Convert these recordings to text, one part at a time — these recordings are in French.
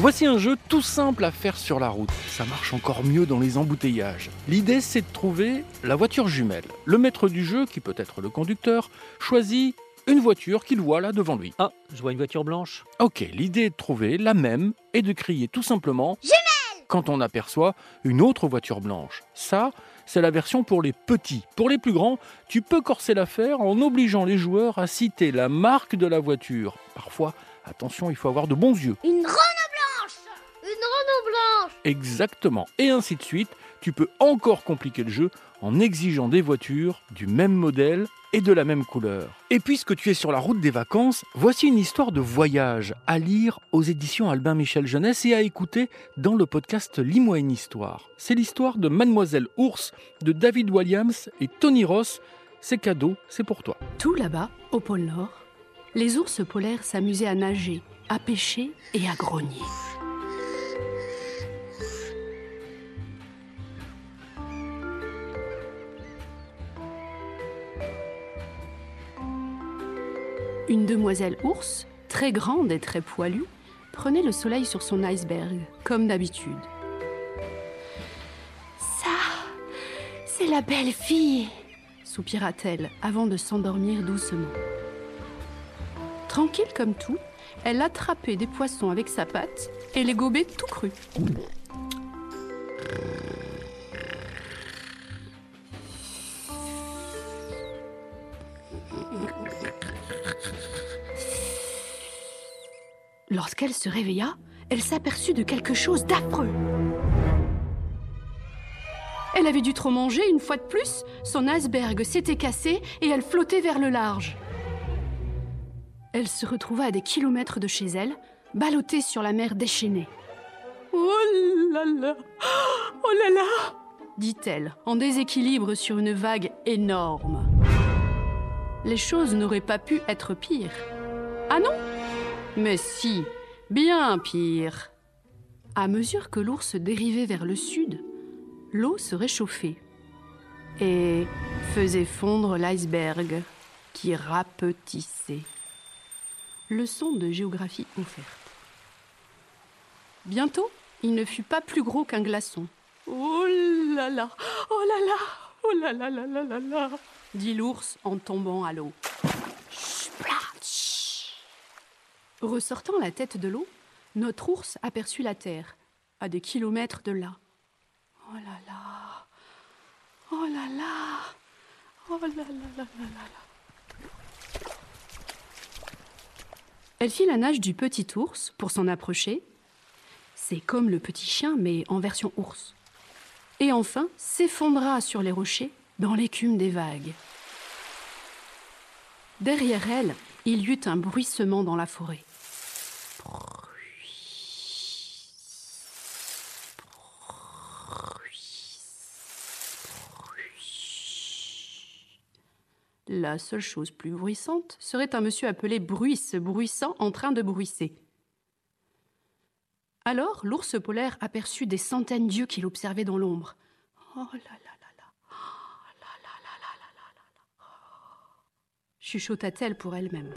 Voici un jeu tout simple à faire sur la route. Ça marche encore mieux dans les embouteillages. L'idée, c'est de trouver la voiture jumelle. Le maître du jeu, qui peut être le conducteur, choisit une voiture qu'il voit là devant lui. Ah, je vois une voiture blanche. Ok, l'idée est de trouver la même et de crier tout simplement Jumelle quand on aperçoit une autre voiture blanche. Ça, c'est la version pour les petits. Pour les plus grands, tu peux corser l'affaire en obligeant les joueurs à citer la marque de la voiture. Parfois, attention, il faut avoir de bons yeux. Une blanche Exactement. Et ainsi de suite, tu peux encore compliquer le jeu en exigeant des voitures du même modèle et de la même couleur. Et puisque tu es sur la route des vacances, voici une histoire de voyage à lire aux éditions Albin Michel Jeunesse et à écouter dans le podcast Lis-moi une histoire. C'est l'histoire de Mademoiselle Ours de David Williams et Tony Ross. C'est cadeau, c'est pour toi. Tout là-bas, au pôle Nord, les ours polaires s'amusaient à nager, à pêcher et à grogner. Une demoiselle ours, très grande et très poilue, prenait le soleil sur son iceberg, comme d'habitude. Ça, c'est la belle fille, soupira-t-elle avant de s'endormir doucement. Tranquille comme tout, elle attrapait des poissons avec sa patte et les gobait tout crus. Lorsqu'elle se réveilla, elle s'aperçut de quelque chose d'affreux. Elle avait dû trop manger une fois de plus, son iceberg s'était cassé et elle flottait vers le large. Elle se retrouva à des kilomètres de chez elle, ballottée sur la mer déchaînée. Oh là là Oh là là dit-elle, en déséquilibre sur une vague énorme. Les choses n'auraient pas pu être pires. Ah non? Mais si, bien pire. À mesure que l'ours dérivait vers le sud, l'eau se réchauffait et faisait fondre l'iceberg qui rapetissait. Leçon de géographie offerte. Bientôt, il ne fut pas plus gros qu'un glaçon. Oh là là, oh là là, oh là là là là là là, dit l'ours en tombant à l'eau. Ressortant la tête de l'eau, notre ours aperçut la terre, à des kilomètres de là. Oh là là Oh là là Oh là là là là là Elle fit la nage du petit ours pour s'en approcher. C'est comme le petit chien, mais en version ours. Et enfin s'effondra sur les rochers dans l'écume des vagues. Derrière elle, il y eut un bruissement dans la forêt. La seule chose plus bruissante serait un monsieur appelé Bruisse, bruissant, en train de bruisser. Alors l'ours polaire aperçut des centaines d'yeux qu'il observait dans l'ombre. Oh là là là là Oh là là là là là là là chuchota-t-elle pour elle-même.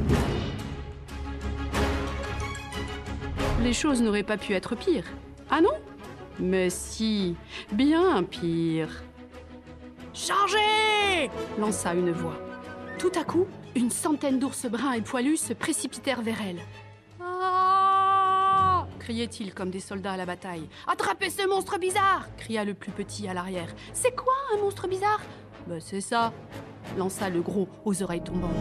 Les choses n'auraient pas pu être pires. Ah non? Mais si, bien pire. Chargez lança une voix. Tout à coup, une centaine d'ours bruns et poilus se précipitèrent vers elle. Ah criait-il comme des soldats à la bataille. Attrapez ce monstre bizarre cria le plus petit à l'arrière. C'est quoi un monstre bizarre? Ben c'est ça lança le gros aux oreilles tombantes.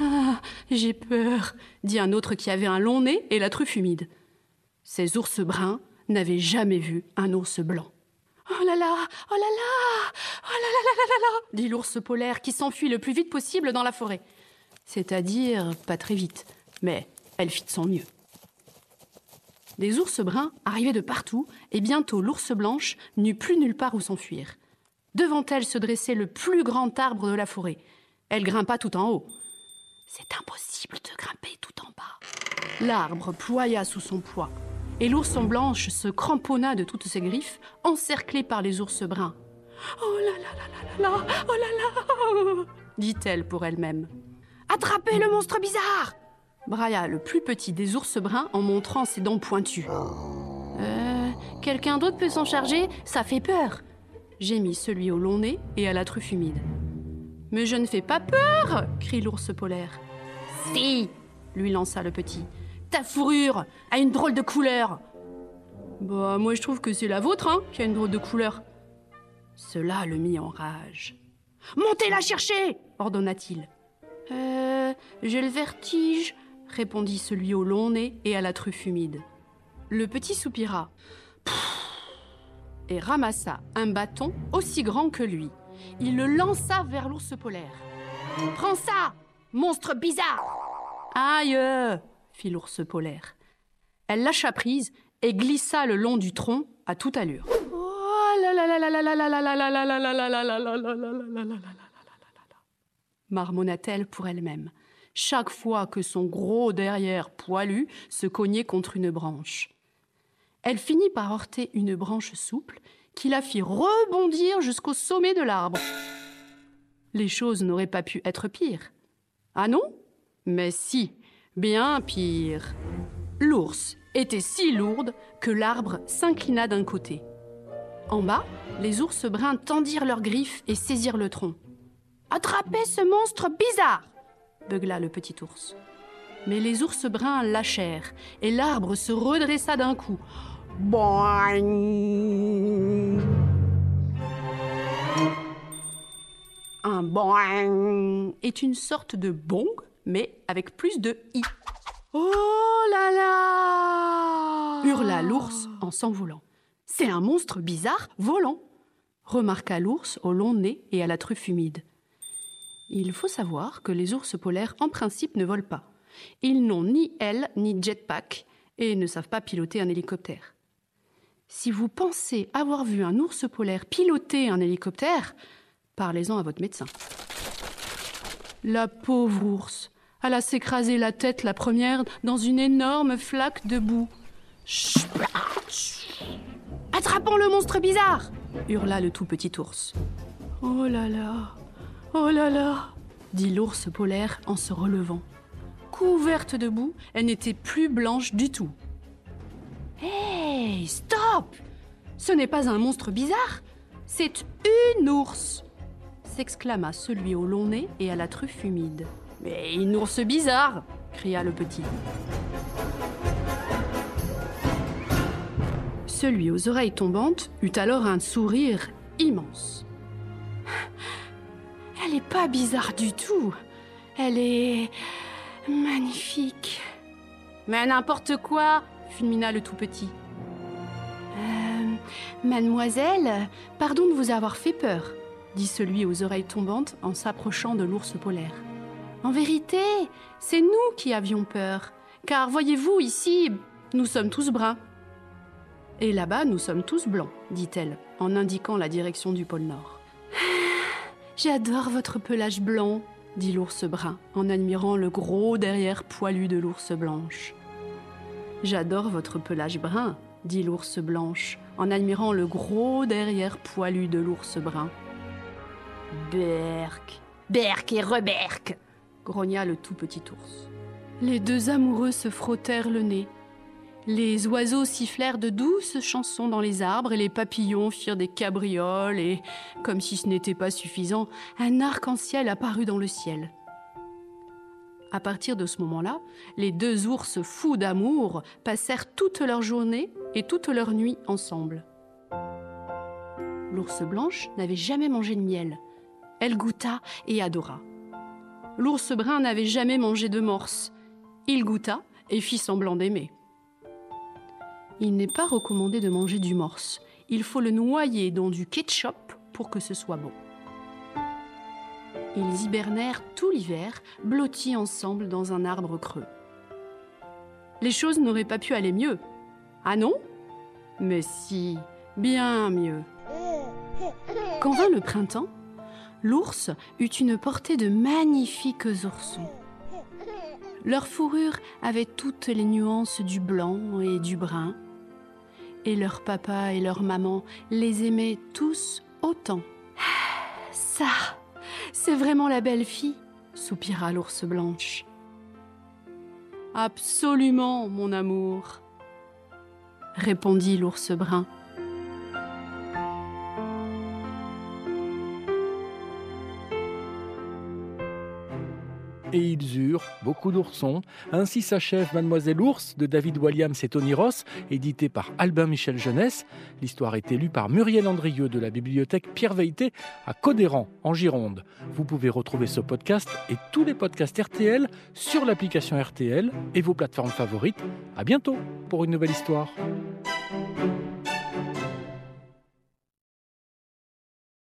Ah, j'ai peur, dit un autre qui avait un long nez et la truffe humide. Ces ours bruns n'avaient jamais vu un ours blanc. Oh là là, oh là là, oh là là là là là là, dit l'ours polaire qui s'enfuit le plus vite possible dans la forêt. C'est-à-dire pas très vite, mais elle fit de son mieux. Des ours bruns arrivaient de partout, et bientôt l'ours blanche n'eut plus nulle part où s'enfuir. Devant elle se dressait le plus grand arbre de la forêt. Elle grimpa tout en haut. C'est impossible de grimper tout en bas. L'arbre ploya sous son poids et l'ourson blanche se cramponna de toutes ses griffes, encerclée par les ours bruns. Oh là là là là là là, oh là là dit-elle pour elle-même. Attrapez le monstre bizarre brailla le plus petit des ours bruns en montrant ses dents pointues. Euh, quelqu'un d'autre peut s'en charger Ça fait peur gémit celui au long nez et à la truffe humide. Mais je ne fais pas peur crie l'ours polaire. Si lui lança le petit. Ta fourrure a une drôle de couleur Bah, moi je trouve que c'est la vôtre, hein, qui a une drôle de couleur. Cela le mit en rage. Montez la chercher ordonna-t-il. Euh, j'ai le vertige, répondit celui au long nez et à la truffe humide. Le petit soupira et ramassa un bâton aussi grand que lui. Il le lança vers l'ours polaire. Prends ça, monstre bizarre Aïe fit l'ours polaire. Elle lâcha prise et glissa le long du tronc à toute allure. marmonna-t-elle pour elle-même, chaque fois que son gros derrière poilu se cognait contre une branche. Elle finit par heurter une branche souple qui la fit rebondir jusqu'au sommet de l'arbre. Les choses n'auraient pas pu être pires. Ah non? Mais si, bien pire. L'ours était si lourde que l'arbre s'inclina d'un côté. En bas, les ours bruns tendirent leurs griffes et saisirent le tronc. Attrapez ce monstre bizarre beugla le petit ours. Mais les ours bruns lâchèrent et l'arbre se redressa d'un coup. Boing Un boing est une sorte de bong, mais avec plus de i. Oh là là hurla l'ours en s'envolant. C'est un monstre bizarre volant, remarqua l'ours au long nez et à la truffe humide. Il faut savoir que les ours polaires, en principe, ne volent pas. Ils n'ont ni ailes ni jetpack et ne savent pas piloter un hélicoptère. Si vous pensez avoir vu un ours polaire piloter un hélicoptère, parlez-en à votre médecin. La pauvre ours, elle a s'écrasé la tête la première dans une énorme flaque de boue. Attrapons le monstre bizarre hurla le tout petit ours. Oh là là Oh là là dit l'ours polaire en se relevant. Couverte de boue, elle n'était plus blanche du tout. Hé, stop Ce n'est pas un monstre bizarre, c'est une ours s'exclama celui au long nez et à la truffe humide. Mais une ours bizarre cria le petit. Celui aux oreilles tombantes eut alors un sourire immense. Elle n'est pas bizarre du tout. Elle est magnifique. Mais n'importe quoi, fulmina le tout petit. Mademoiselle, pardon de vous avoir fait peur, dit celui aux oreilles tombantes en s'approchant de l'ours polaire. En vérité, c'est nous qui avions peur, car voyez-vous ici, nous sommes tous bruns. Et là-bas, nous sommes tous blancs, dit-elle, en indiquant la direction du pôle Nord. J'adore votre pelage blanc, dit l'ours brun, en admirant le gros derrière poilu de l'ours blanche. J'adore votre pelage brun, dit l'ours blanche, en admirant le gros derrière poilu de l'ours brun. Berk, berk et reberk, grogna le tout petit ours. Les deux amoureux se frottèrent le nez, les oiseaux sifflèrent de douces chansons dans les arbres et les papillons firent des cabrioles et, comme si ce n'était pas suffisant, un arc-en-ciel apparut dans le ciel. À partir de ce moment-là, les deux ours fous d'amour passèrent toute leur journée et toute leur nuit ensemble. L'ours blanche n'avait jamais mangé de miel. Elle goûta et adora. L'ours brun n'avait jamais mangé de morse. Il goûta et fit semblant d'aimer. Il n'est pas recommandé de manger du morse. Il faut le noyer dans du ketchup pour que ce soit bon. Ils hibernèrent tout l'hiver, blottis ensemble dans un arbre creux. Les choses n'auraient pas pu aller mieux. Ah non? Mais si, bien mieux. Quand vint le printemps, l'ours eut une portée de magnifiques oursons. Leur fourrure avait toutes les nuances du blanc et du brun, et leur papa et leur maman les aimaient tous autant. Ça, c'est vraiment la belle fille, soupira l'ours blanche. Absolument, mon amour, répondit l'ours brun. Et ils eurent beaucoup d'oursons. Ainsi s'achève Mademoiselle Ours de David Williams et Tony Ross, édité par Albin Michel Jeunesse. L'histoire est élue par Muriel Andrieux de la bibliothèque Pierre Veilleté à Codéran, en Gironde. Vous pouvez retrouver ce podcast et tous les podcasts RTL sur l'application RTL et vos plateformes favorites. À bientôt pour une nouvelle histoire.